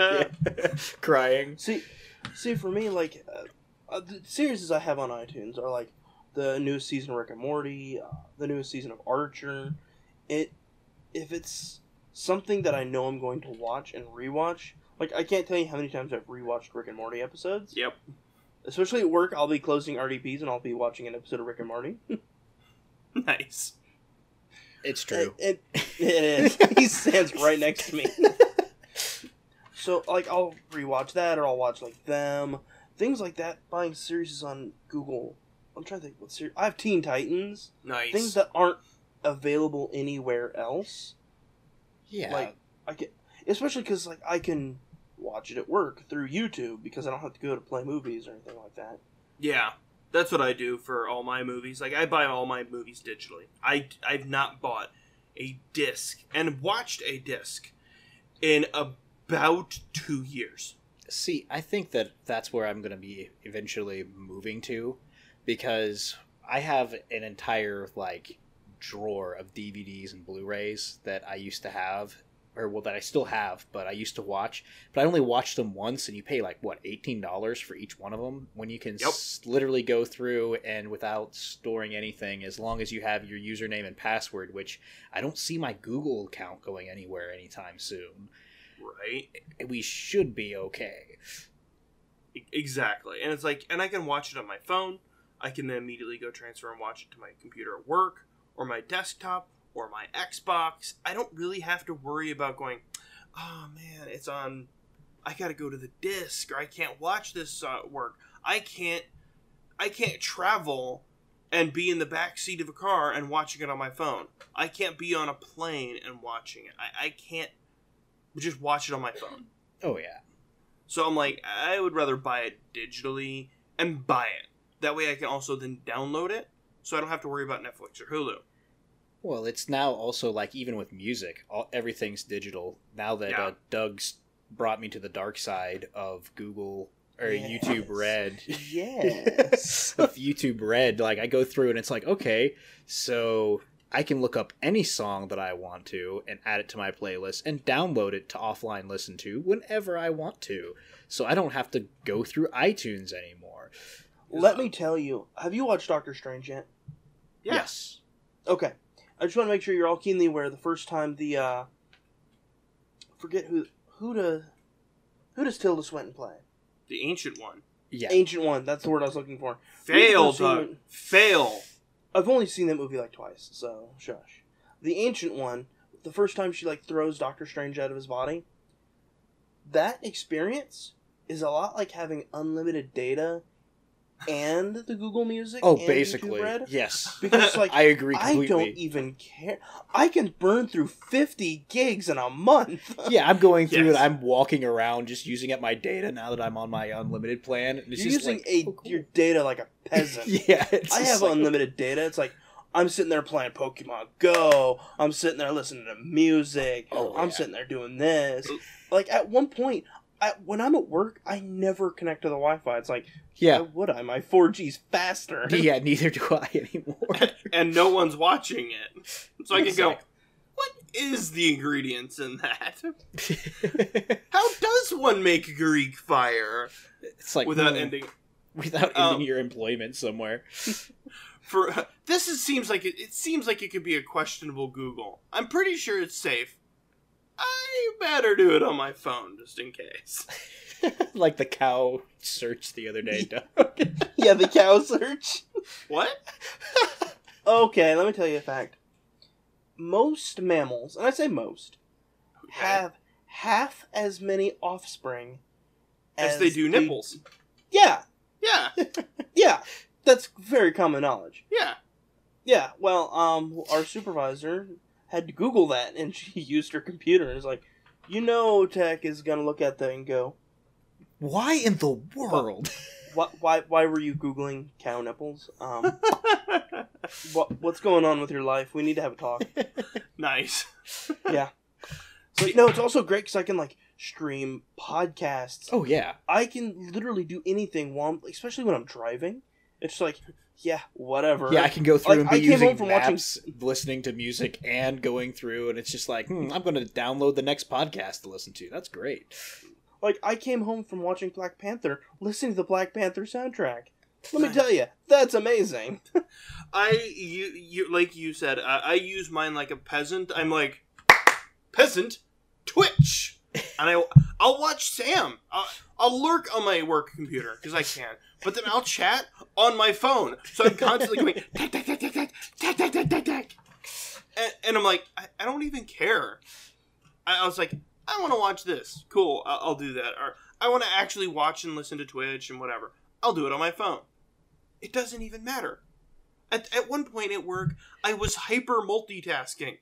C: crying.
B: See, see, for me, like uh, uh, the series I have on iTunes are like the newest season of Rick and Morty, uh, the newest season of Archer. It, if it's something that I know I'm going to watch and rewatch, like I can't tell you how many times I've rewatched Rick and Morty episodes.
A: Yep.
B: Especially at work, I'll be closing RDPs and I'll be watching an episode of Rick and Morty.
A: Nice.
C: It's true.
B: It, it, it is. he stands right next to me. so, like, I'll rewatch that, or I'll watch like them, things like that. Buying series on Google. I'm trying to think what series. I have Teen Titans.
A: Nice.
B: Things that aren't available anywhere else.
C: Yeah,
B: Like, I can, especially because like I can watch it at work through YouTube because I don't have to go to play movies or anything like that.
A: Yeah, that's what I do for all my movies. Like I buy all my movies digitally. I I've not bought a disc and watched a disc in about two years.
C: See, I think that that's where I'm going to be eventually moving to because I have an entire like drawer of DVDs and Blu-rays that I used to have or well that I still have, but I used to watch, but I only watched them once and you pay like what, $18 for each one of them when you can
A: Yep.
C: s- literally go through and without storing anything as long as you have your username and password, which I don't see my Google account going anywhere anytime soon.
A: Right.
C: Eh, we should be okay.
A: Exactly. And it's like, and I can watch it on my phone. I can then immediately go transfer and watch it to my computer at work or my desktop or my Xbox. I don't really have to worry about going, oh man, it's on. I gotta go to the disc or I can't watch this uh, work. I can't. I can't travel and be in the back seat of a car and watching it on my phone. I can't be on a plane and watching it. I, I can't just watch it on my phone.
C: Oh yeah.
A: So I'm like, I would rather buy it digitally and buy it. That way I can also then download it so I don't have to worry about Netflix or Hulu.
C: Well, it's now also like even with music, all, everything's digital. Now that
A: Yeah.
C: uh, Doug's brought me to the dark side of Google or
B: Yes.
C: YouTube Red.
B: Yes.
C: of YouTube Red, like I go through and it's like, okay, so I can look up any song that I want to and add it to my playlist and download it to offline listen to whenever I want to. So I don't have to go through iTunes anymore.
B: Let me tell you. Have you watched Doctor Strange yet?
A: Yeah.
C: Yes.
B: Okay. I just want to make sure you're all keenly aware. The first time the uh, forget who who to who does Tilda Swinton play?
A: The ancient one.
C: Yeah.
B: Ancient One. That's the word I was looking for.
A: Fail,
B: We've never
A: Doug.
B: seen-
A: Fail.
B: I've only seen that movie like twice, so shush. The Ancient One. The first time she like throws Doctor Strange out of his body. That experience is a lot like having unlimited data and the Google Music.
C: Oh,
B: and
C: basically.
B: Red.
C: Yes.
B: Because like
C: I agree Completely.
B: I don't even care. I can burn through 50 gigs in a month.
C: Yeah, I'm going through
A: Yes.
C: it. I'm walking around just using up my data now that I'm on my unlimited plan. And it's
B: You're using
C: like,
B: a
C: oh, cool.
B: your data like a peasant.
C: yeah, it's
B: I have
C: like,
B: unlimited data. It's like I'm sitting there playing Pokemon Go. I'm sitting there listening to music.
C: Oh,
B: I'm
C: yeah.
B: sitting there doing this. Like at one point, I, when I'm at work, I never connect to the Wi-Fi. It's like,
C: Yeah,
B: why would I? My 4G's faster.
C: yeah. Neither do I anymore.
A: and no one's watching it. So I can go, what is the ingredients in that? How does one make Greek fire
C: it's like
A: without ending?
C: without ending um, your employment somewhere.
A: For this is, seems like it, it seems like it could be a questionable Google. I'm pretty sure it's safe. I better do it on my phone just in case.
C: like the cow search the other day. Doug.
B: yeah, the cow search.
A: What?
B: Okay, let me tell you a fact. Most mammals, and I say most,
A: Okay.
B: have half as many offspring
A: as they do
B: the-
A: nipples.
B: Yeah,
A: Yeah,
B: yeah, that's very common knowledge.
A: yeah.
B: Yeah, well, um, our supervisor had to Google that, and she used her computer, and is like, you know, tech is gonna look at that and go,
C: Why in the world?
B: why, why why were you googling cow nipples? Um, what what's going on with your life? We need to have a talk.
A: nice.
B: Yeah. So no, it's also great because I can like stream podcasts.
C: oh yeah.
B: I can literally do anything while, I'm, especially when I'm driving. It's like, yeah, whatever.
C: Yeah, I can go through
B: Like,
C: and be
B: I came
C: using
B: home from watching-
C: listening to music, and going through, and it's just like, hmm, I'm going to download the next podcast to listen to. That's great.
B: Like I came home from watching Black Panther, listening to the Black Panther soundtrack. Let me tell you, that's amazing.
A: I you you like you said. I, I use mine like a peasant. I'm like peasant Twitch, and I I'll watch Sam. I'll, I'll lurk on my work computer because I can, but then I'll chat on my phone. So I'm constantly going and, and I'm like I, I don't even care. I, I was like I want to watch this. Cool, I'll, I'll do that. Or I want to actually watch and listen to Twitch and whatever. I'll do it on my phone. It doesn't even matter. At, at one point at work, I was hyper multitasking.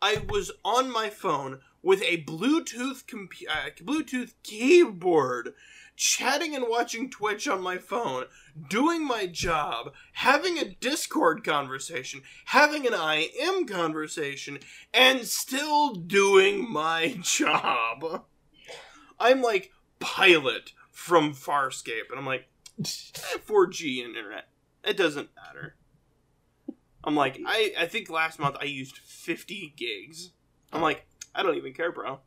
A: I was on my phone with a Bluetooth compu- uh, Bluetooth keyboard, chatting and watching Twitch on my phone, doing my job, having a Discord conversation, having an IM conversation, and still doing my job. I'm like pilot from Farscape, and I'm like, 4G internet. It doesn't matter. I'm like, I, I think last month I used 50 gigs. I'm like, I don't even care, bro.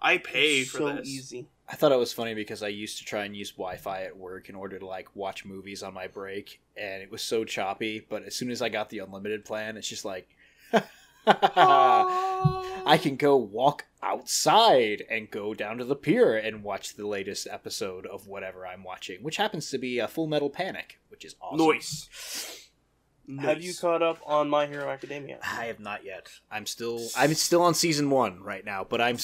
A: I pay for
B: so
A: this.
B: easy.
C: I thought it was funny because I used to try and use Wi-Fi at work in order to like watch movies on my break, and it was so choppy. But as soon as I got the unlimited plan, it's just like, I can go walk outside and go down to the pier and watch the latest episode of whatever I'm watching, which happens to be a Full Metal Panic, which is awesome.
A: Noise.
B: Have you caught up on My Hero Academia?
C: I have not yet. I'm still I'm still on season one right now, but I'm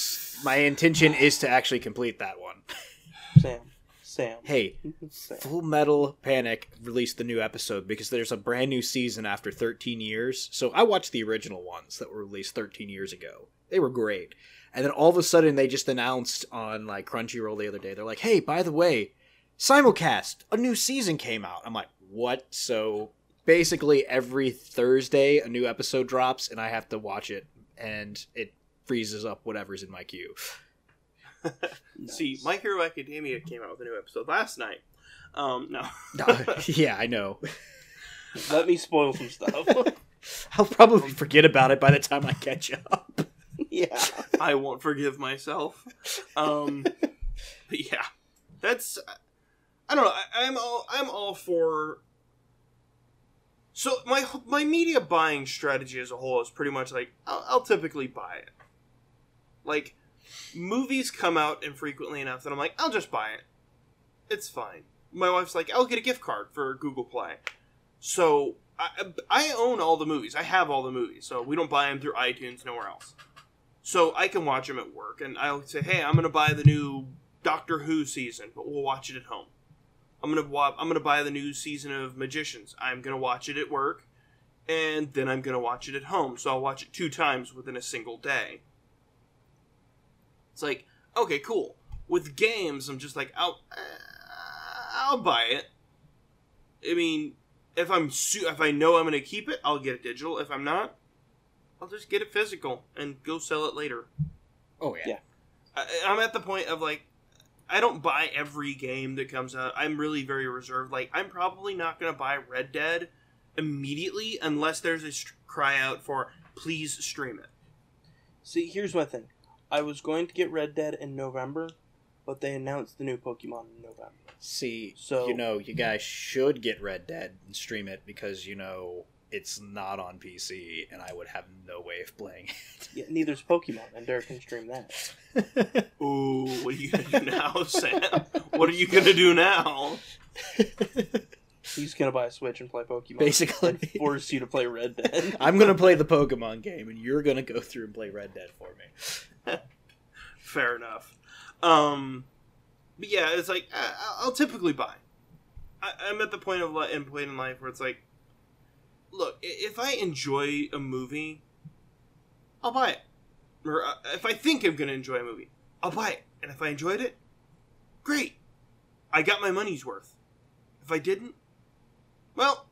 C: my intention is to actually complete that one.
B: Sam. Sam.
C: Hey,
B: Sam.
C: Full Metal Panic released the new episode because there's a brand new season after 13 years. So I watched the original ones that were released 13 years ago. They were great. And then all of a sudden they just announced on like Crunchyroll the other day. They're like, "Hey, by the way, simulcast, a new season came out." I'm like, "What?" So basically every Thursday a new episode drops and I have to watch it and it freezes up whatever's in my queue.
A: See, My Hero Academia came out with a new episode last night. Um, no.
C: yeah, I know.
B: Let me spoil some stuff.
C: I'll probably forget about it by the time I catch up.
B: yeah.
A: I won't forgive myself. Um, but yeah, that's I don't know. I, I'm all I'm all for. So my my media buying strategy as a whole is pretty much like I'll, I'll typically buy it. Like movies come out infrequently enough that I'm like I'll just buy it. It's fine. My wife's like I'll get a gift card for Google Play. So I, I own all the movies. I have all the movies. So we don't buy them through iTunes nowhere else so I can watch them at work, and I'll say, "Hey, I'm gonna buy the new Doctor Who season, but we'll watch it at home. I'm gonna wa- I'm gonna buy the new season of Magicians. I'm gonna watch it at work, and then I'm gonna watch it at home. So I'll watch it two times within a single day. It's like, okay, cool. With games, I'm just like, I'll uh, I'll buy it. I mean, if I'm su- if I know I'm gonna keep it, I'll get it digital. If I'm not, I'll just get it physical and go sell it later.
C: Oh yeah.
B: Yeah.
A: I, I'm at the point of like, I don't buy every game that comes out. I'm really very reserved. Like, I'm probably not gonna buy Red Dead immediately unless there's a st- cry out for please stream it.
B: See, here's my thing. I was going to get Red Dead in November, but they announced the new Pokemon in November.
C: See,
B: So-
C: you know, you guys should get Red Dead and stream it because you know it's not on PC, and I would have no way of playing it.
B: Yeah, neither's Pokemon, and Derek can stream that.
C: it.
A: Ooh, what are you gonna do now, Sam? What are you gonna do now?
B: He's gonna buy a Switch and play Pokemon.
C: Basically.
B: and force you to play Red Dead.
C: I'm gonna play the Pokemon game, and you're gonna go through and play Red Dead for me.
A: Fair enough. Um, but yeah, it's like I, I'll typically buy. I, I'm at the point of li- in point in life where it's like, look, if I enjoy a movie, I'll buy it. Or uh, if I think I'm gonna enjoy a movie, I'll buy it. And if I enjoyed it, great. I got my money's worth. If I didn't, well,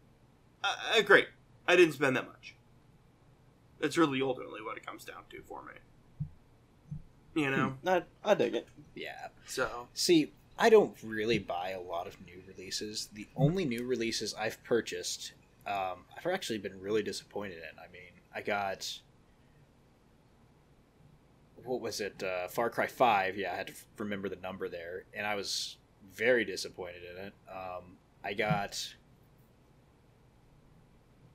A: uh, uh, great. I didn't spend that much. That's really ultimately what it comes down to for me. You know?
B: I, I dig it.
C: Yeah.
A: So,
C: See, I don't really buy a lot of new releases. The only new releases I've purchased, um, I've actually been really disappointed in. I mean, I got what was it? Uh, Far Cry Five. Yeah, I had to f- remember the number there, and I was very disappointed in it. Um, I got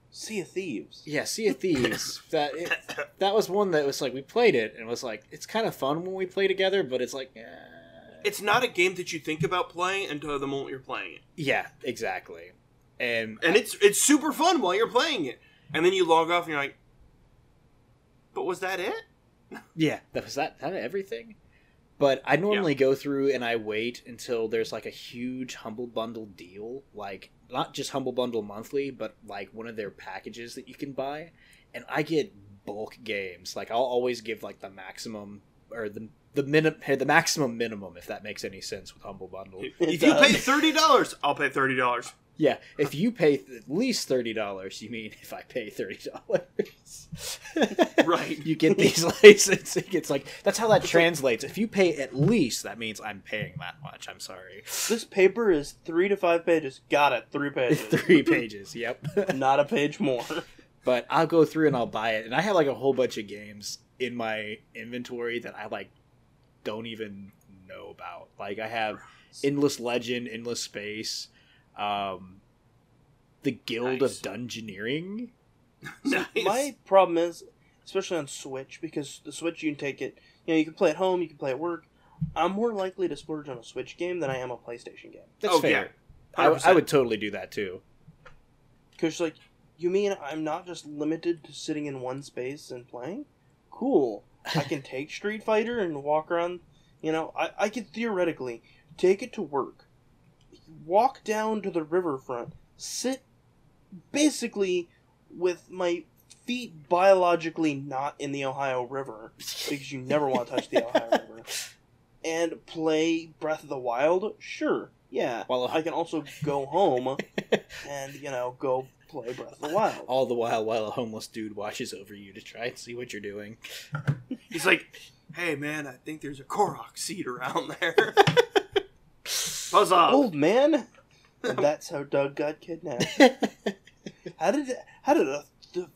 B: Sea of Thieves.
C: yeah, Sea of Thieves. that it, that was one that was like we played it and it was like it's kind of fun when we play together, but it's like. Eh.
A: it's not a game that you think about playing until the moment you're playing it.
C: Yeah, exactly. And
A: And it's it's super fun while you're playing it. And then you log off and you're like, but was that it?
C: yeah, that was that that everything. But I normally go through and I wait until there's like a huge humble bundle deal, like not just humble bundle monthly, but like one of their packages that you can buy, and I get bulk games. Like I'll always give like the maximum or the the minimum the maximum minimum if that makes any sense with humble bundle.
A: If you pay thirty dollars, I'll pay thirty dollars.
C: Yeah, if you pay th- at least thirty dollars, you mean if I pay thirty dollars,
A: Right.
C: You get these licensing. It's like that's how that translates. If you pay at least, that means I'm paying that much. I'm sorry.
B: This paper is three to five pages. Got it. Three pages.
C: Three pages. Yep.
B: Not a page more.
C: but I'll go through and I'll buy it, and I have like a whole bunch of games in my inventory that I like don't even know about. Like I have Endless Legend, Endless Space, um, the Guild
A: Nice.
C: of Dungeoneering.
A: Nice.
B: My problem is, especially on Switch, because the Switch you can take it. You know, you can play at home, you can play at work. I'm more likely to splurge on a Switch game than I am a PlayStation game.
C: That's
A: Oh,
C: fair.
A: yeah.
C: I, I would totally do that too.
B: Because like, you mean I'm not just limited to sitting in one space and playing? Cool. I can take Street Fighter and walk around. You know, I I could theoretically take it to work, walk down to the riverfront, sit basically with my feet biologically not in the Ohio River because you never want to touch the Ohio River, and play Breath of the Wild. Sure, yeah.
C: While-
B: I can also go home and you know go play Breath of the Wild.
C: All the while, while a homeless dude watches over you to try and see what you're doing.
A: He's like, hey man, I think there's a Korok seed around there. Buzz off.
B: Old man, and that's how Doug got kidnapped. How did how did a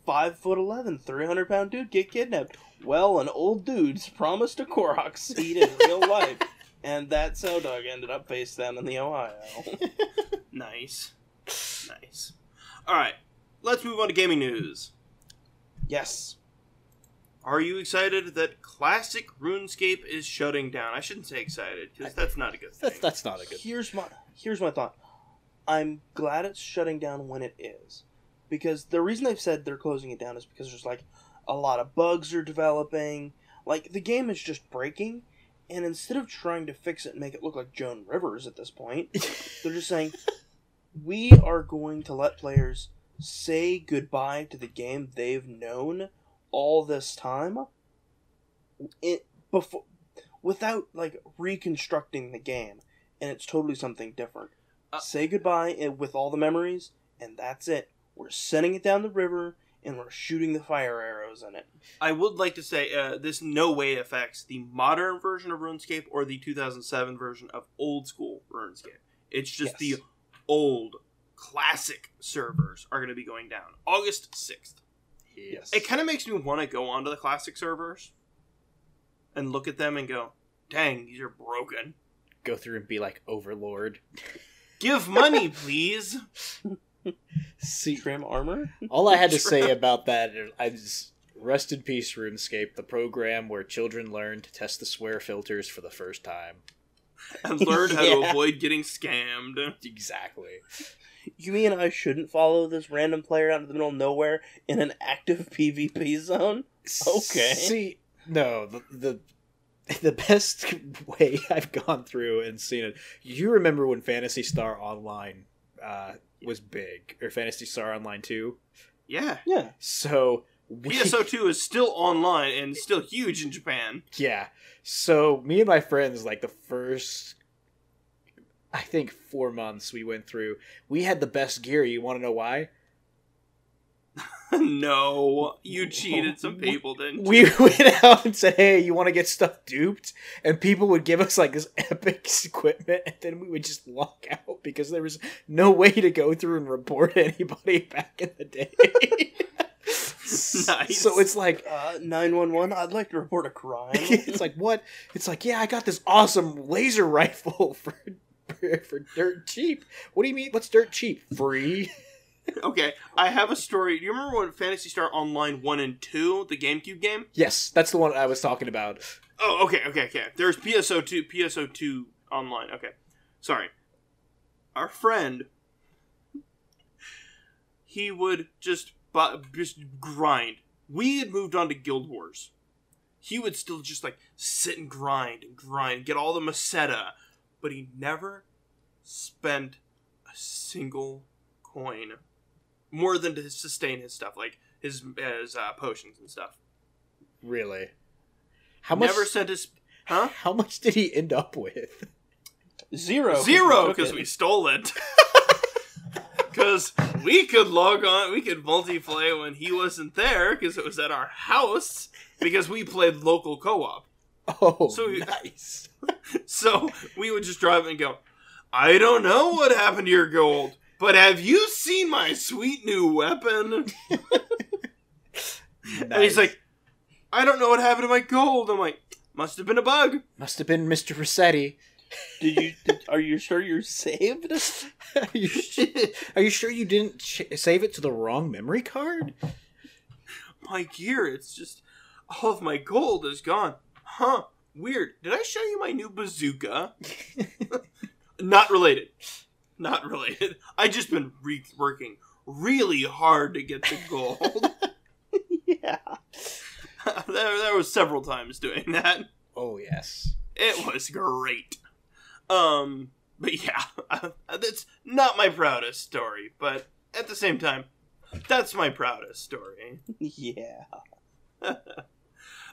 B: five foot eleven, three hundred pound dude get kidnapped? Well, an old dude's promised a Korok seed in real life, and that's how Doug ended up face down in the Ohio.
A: Nice. Nice. Alright, let's move on to gaming news.
B: yes,
A: Are you excited that classic RuneScape is shutting down? I shouldn't say excited, because that's not a good thing.
C: That's that's not a good.
B: here's my here's my thought. I'm glad it's shutting down when it is, because the reason they've said they're closing it down is because there's like a lot of bugs are developing. Like the game is just breaking, and instead of trying to fix it and make it look like Joan Rivers at this point, they're just saying we are going to let players say goodbye to the game they've known all this time. It before without like reconstructing the game, and it's totally something different.
A: Uh,
B: say goodbye and- with all the memories, and that's it. We're sending it down the river, and we're shooting the fire arrows in it.
A: I would like to say uh, this no way affects the modern version of RuneScape or the 2007 version of old school RuneScape. It's just
B: Yes.
A: the old classic servers are going to be going down August 6th.
B: Yes.
A: It kind of makes me want to go onto the classic servers and look at them and go, "Dang, these are broken.
C: Go through and be like Overlord.
A: Give money, please."
C: See,
B: Trim armor.
C: all I had to say about that is, I just rest in peace, RuneScape, the program where children learn to test the swear filters for the first time.
A: and learn how to avoid getting scammed.
C: Exactly.
B: You mean I shouldn't follow this random player out in the middle of nowhere in an active PvP zone? Okay.
C: See, no, the the the best way I've gone through and seen it. You remember when Phantasy Star Online uh, was big, or Phantasy Star Online Two?
A: Yeah.
B: Yeah.
C: So we,
A: PSO2 is still online and still huge in Japan.
C: yeah. So me and my friends, like the first, I think four months we went through. We had the best gear. You want to know why?
A: no, you cheated some people, didn't you?
C: We went out and said, "Hey, you want to get stuff duped?" And people would give us like this epic equipment, and then we would just walk out because there was no way to go through and report anybody back in the day.
A: Nice.
C: So it's like
B: Uh, 911, I'd like to report a crime.
C: it's like what? It's like yeah, I got this awesome laser rifle for for, dirt cheap. What do you mean? What's dirt cheap? Free?
A: Okay, I have a story. Do you remember when Phantasy Star Online 1 and 2, the GameCube game?
C: Yes, that's the one I was talking about.
A: Oh, okay, okay, okay. There's PSO2, PSO2 online. Okay. Sorry. Our friend, he would just bu- just grind. We had moved on to Guild Wars. He would still just like sit and grind and grind, get all the Meseta, but he never spent a single coin more than to sustain his stuff, like his his uh, potions and stuff.
C: Really? How much?
A: Never sent his huh?
C: How much did he end up with?
B: Zero. 'cause
A: Zero because
B: it.
A: we stole it. Because we could log on, we could multiplayer when he wasn't there because it was at our house because we played local co-op.
C: Oh,
A: So
C: nice.
A: So we would just drive and go, I don't know what happened to your gold, but have you seen my sweet new weapon? And he's like, I don't know what happened to my gold. I'm like, must have been a bug.
C: must have been Mr. Resetti.
B: Did you? Did, are you sure you're saved?
C: are, you su- are you sure you didn't ch- save it to the wrong memory card?
A: my gear, it's just all of my gold is gone. Huh? Weird. Did I show you my new bazooka? Not related. Not related. I just been re- working really hard to get the gold.
B: yeah.
A: there, there was several times doing that.
C: Oh yes.
A: It was great. Um, but yeah, that's not my proudest story, but at the same time, that's my proudest story.
B: Yeah.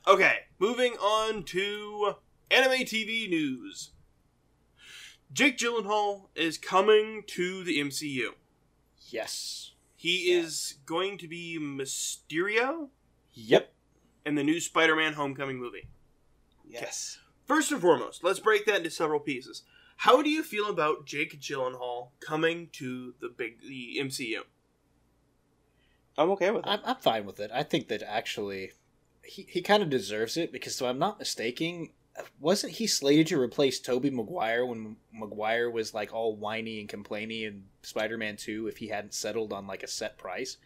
A: Okay, moving on to anime TV news. Jake Gyllenhaal is coming to the MCU.
C: Yes.
A: He is going to be Mysterio
C: Yep.
A: in the new Spider-Man Homecoming movie.
B: Yes.
A: First and foremost, let's break that into several pieces. How do you feel about Jake Gyllenhaal coming to the big the MCU?
B: I'm okay with it.
C: I'm, I'm fine with it. I think that actually he, he kind of deserves it because, if I'm not mistaken, wasn't he slated to replace Tobey Maguire when Maguire was like all whiny and complaining in Spider Man 2 if he hadn't settled on like a set price?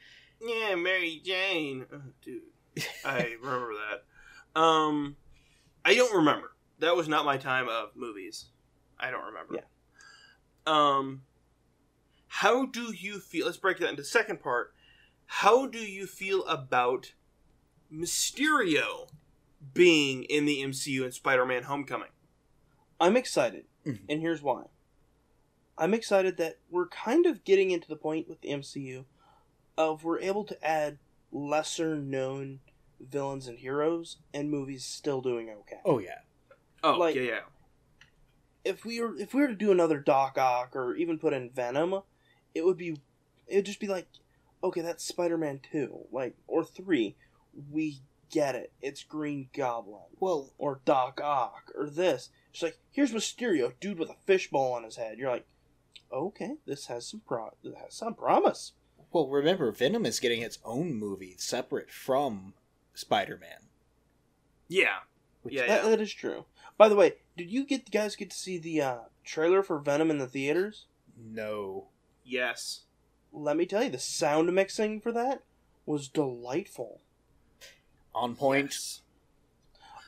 A: Yeah, Mary Jane. Oh, dude, I remember that. Um, I don't remember. That was not my time of movies. I don't remember.
B: Yeah.
A: Um, how do you feel? Let's break that into second part. How do you feel about Mysterio being in the MCU in Spider-Man: Homecoming?
B: I'm excited,
C: Mhm.
B: and here's why. I'm excited that we're kind of getting into the point with the MCU of we're able to add lesser known villains and heroes, and movies still doing okay.
C: Oh, yeah.
A: Oh,
B: Like-
A: yeah, yeah.
B: If we were if we were to do another Doc Ock or even put in Venom, it would be it would just be like, okay, that's Spider Man two, like or three. We get it. It's Green Goblin.
C: Well,
B: or Doc Ock or this. It's like here's Mysterio, dude with a fishbowl on his head. You're like, okay, this has some pro, this has some promise.
C: well, remember, Venom is getting its own movie separate from Spider Man.
A: Yeah.
C: Which-
A: Yeah,
B: That, that is true. By the way, did you get guys get to see the uh, trailer for Venom in the theaters?
C: No.
A: Yes.
B: Let me tell you, the sound mixing for that was delightful.
C: On point.
A: Yes.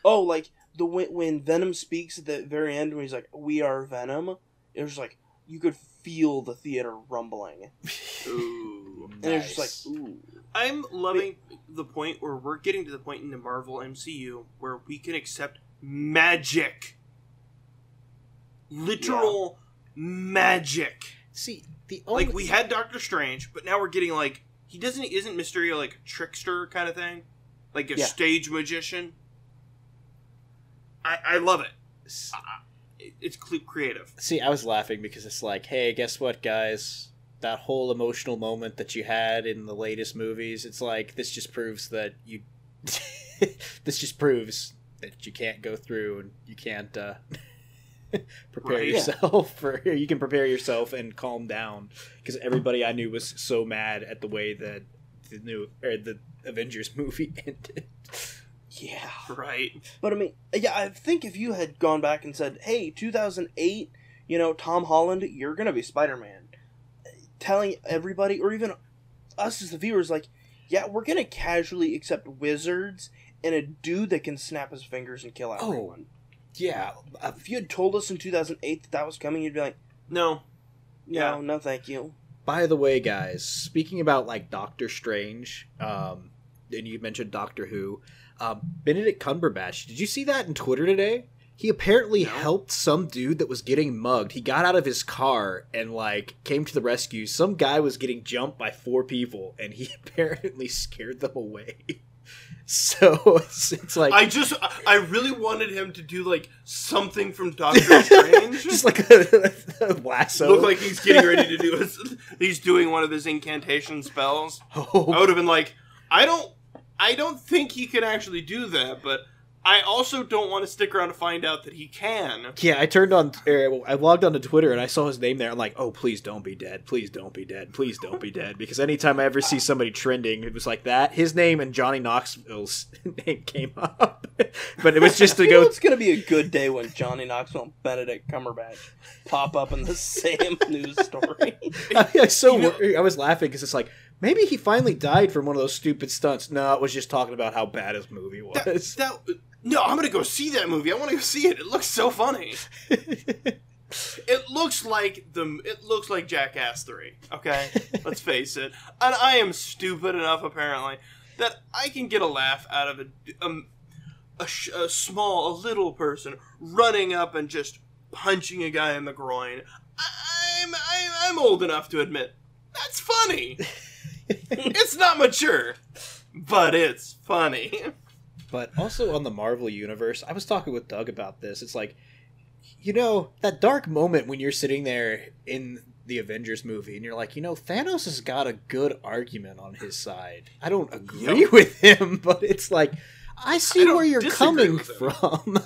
B: Oh, like the when, when Venom speaks at the very end when he's like, "We are Venom," it was like you could feel the theater rumbling,
A: Ooh.
B: and it was just like, "Ooh."
A: I'm loving the point where we're getting to the point in the Marvel MCU where we can accept magic. Literal magic.
C: See, the only
A: Like we had Doctor Strange, but now we're getting like he doesn't isn't Mysterio like a trickster kind of thing? Like a
B: Yeah.
A: stage magician? I I love it. it- it's creative.
C: See, I was laughing because it's like, hey, guess what, guys? That whole emotional moment that you had in the latest movies, it's like this just proves that you. this just proves that you can't go through and you can't uh, prepare
A: Right.
C: Yourself for. You can prepare yourself and calm down because everybody I knew was so mad at the way that the new or the Avengers movie ended.
B: Yeah.
A: Right.
B: But I mean, yeah, I think if you had gone back and said, "Hey, 2008, you know, Tom Holland, you're gonna be Spider-Man," telling everybody, or even us as the viewers, like, yeah, we're gonna casually accept wizards and a dude that can snap his fingers and kill
C: Oh.
B: everyone.
C: Yeah,
B: If you had told us in 2008 that that was coming, you'd be like,
A: No.
B: "No,
A: Yeah.
B: no, thank you."
C: By the way, guys, speaking about like Doctor Strange, um, and you mentioned Doctor Who, um, Benedict Cumberbatch. Did you see that in Twitter today? He apparently
A: No.
C: helped some dude that was getting mugged. He got out of his car and like came to the rescue. Some guy was getting jumped by four people, and he apparently scared them away. So it's, it's like
A: I just I- I really wanted him to do like something from Doctor Strange.
C: just like a, a lasso.
A: Look like he's getting ready to do his, he's doing one of his incantation spells. Oh. I
C: oh,
A: would have been like, I don't I don't think he can actually do that, but I also don't want to stick around to find out that he can.
C: Yeah, I turned on, er, I logged onto Twitter and I saw his name there. I'm like, oh, please don't be dead. Please don't be dead. Please don't be dead. Because anytime I ever see somebody trending, it was like that. His name and Johnny Knoxville's name came up. but it was just to go,
B: it's gonna be a good day when Johnny Knoxville and Benedict Cumberbatch pop up in the same news story.
C: I was so
A: You know-
C: I was laughing because it's like, maybe he finally died from one of those stupid stunts. No, it was just talking about how bad his movie
A: That,
C: was.
A: that no, I'm gonna go see that movie. I want to go see it. It looks so funny. It looks like the it looks like Jackass Three. Okay, let's face it. And I am stupid enough apparently that I can get a laugh out of a um, a, sh- a small, a little person running up and just punching a guy in the groin. I'm I'm, I'm old enough to admit that's funny. it's not mature, but it's funny.
C: But also on the Marvel universe, I was talking with Doug about this. It's like, you know, that dark moment when you're sitting there in the Avengers movie and you're like, you know, Thanos has got a good argument on his side. I don't agree
A: Yep.
C: with him, but it's like, I see
A: I
C: where you're coming from.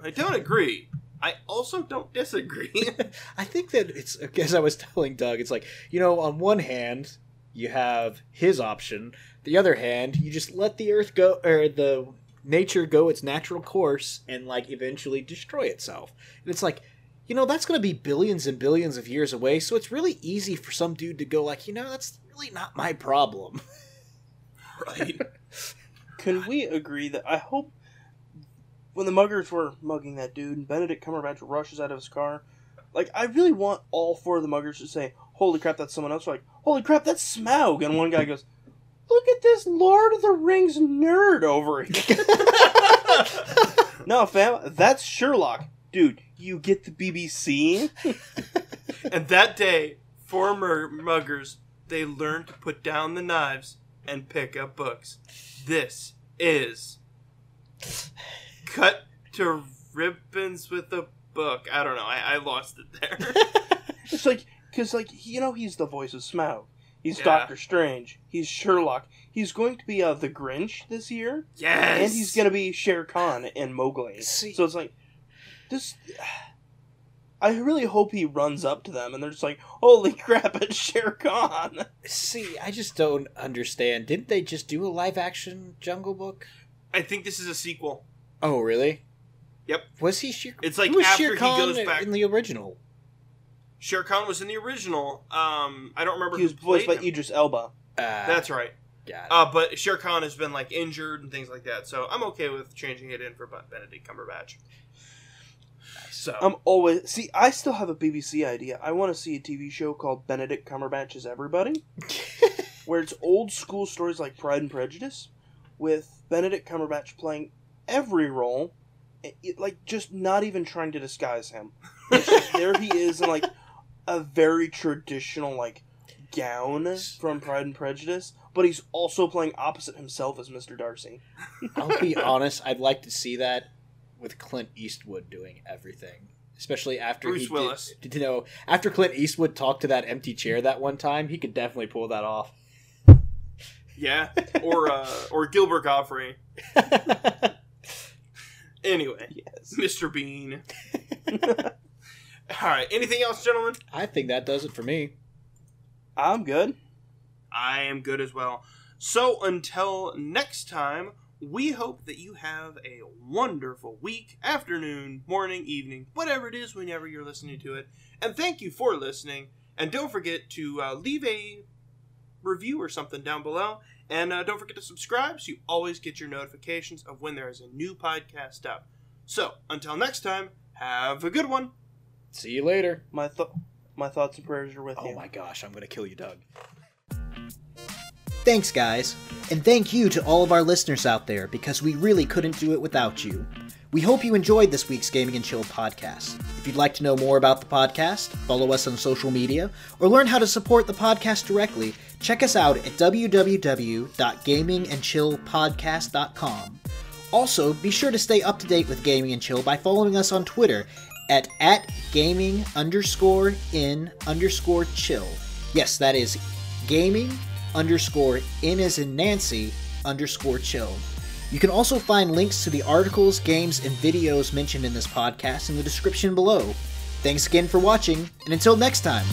A: I don't agree. I also don't disagree.
C: I think that it's, as I was telling Doug, it's like, you know, on one hand, you have his option. The other hand, you just let the earth go, or the nature go its natural course and, like, eventually destroy itself. And it's like, you know, that's going to be billions and billions of years away, so it's really easy for some dude to go, like, you know, that's really not my problem.
A: right.
B: Can we agree that I hope when the muggers were mugging that dude and Benedict Cumberbatch rushes out of his car, like I really want all four of the muggers to say, "Holy crap, that's someone else!" Or like, "Holy crap, that's Smaug!" And one guy goes, "Look at this Lord of the Rings nerd over here." no, fam, that's Sherlock, dude. You get the BBC.
A: and that day, former muggers, they learned to put down the knives and pick up books. This is cut to ribbons with a book. I don't know. I, I lost it there.
B: It's like, because, like, you know, he's the voice of Smaug. He's
A: Yeah.
B: Doctor Strange. He's Sherlock. He's going to be uh, the Grinch this year.
A: yes.
B: And he's going to be Shere Khan in Mowgli.
C: See-
B: So it's like, this. I really hope he runs up to them and they're just like, holy crap, it's Shere Khan.
C: See, I just don't understand. Didn't they just do a live action Jungle Book?
A: I think this is a sequel.
C: Oh, really?
A: Yep.
C: Was he Shere?
A: It's like
C: who was
A: after
C: Shere
A: he
C: Khan
A: goes back.
C: in the original?
A: Shere Khan was in the original. Um, I don't remember
B: He was
A: who
B: voiced by
A: played him.
B: Idris Elba.
C: Uh,
A: That's right.
C: got it.
A: Uh, but Shere Khan has been like injured and things like that, so I'm okay with changing it in for Benedict Cumberbatch. So
B: I'm always. See, I still have a BBC idea. I want to see a TV show called Benedict Cumberbatch's Everybody, where it's old school stories like Pride and Prejudice, with Benedict Cumberbatch playing every role, it, it- like just not even trying to disguise him. Just there he is in like a very traditional like gown from Pride and Prejudice, but he's also playing opposite himself as Mr. Darcy.
C: I'll be honest. I'd like to see that
D: with Clint Eastwood doing everything, especially after
A: Bruce
D: he
A: Willis.
D: Did, you know after Clint Eastwood talked to that empty chair that one time, he could definitely pull that off.
A: Yeah, or uh, or Gilbert Godfrey. Anyway,
B: Yes.
A: Mr. Bean. All right. Anything else, gentlemen?
D: I think that does it for me.
B: I'm good.
A: I am good as well. So until next time, we hope that you have a wonderful week, afternoon, morning, evening, whatever it is, whenever you're listening to it. And thank you for listening. And don't forget to uh, leave a review or something down below. And uh, don't forget to subscribe so you always get your notifications of when there is a new podcast out. So until next time, have a good one.
D: See you later.
B: My th- my thoughts and prayers are with
D: Oh
B: you.
D: Oh my gosh, I'm gonna kill you, Doug.
C: Thanks, guys. And thank you to all of our listeners out there because we really couldn't do it without you. We hope you enjoyed this week's Gaming and Chill podcast. If you'd like to know more about the podcast, follow us on social media, or learn how to support the podcast directly, check us out at www.gamingandchillpodcast.com. Also, be sure to stay up to date with Gaming and Chill by following us on Twitter at, at gaming underscore in underscore chill. Yes, that is gaming underscore in as in Nancy underscore chill. You can also find links to the articles, games, and videos mentioned in this podcast in the description below. Thanks again for watching, and until next time.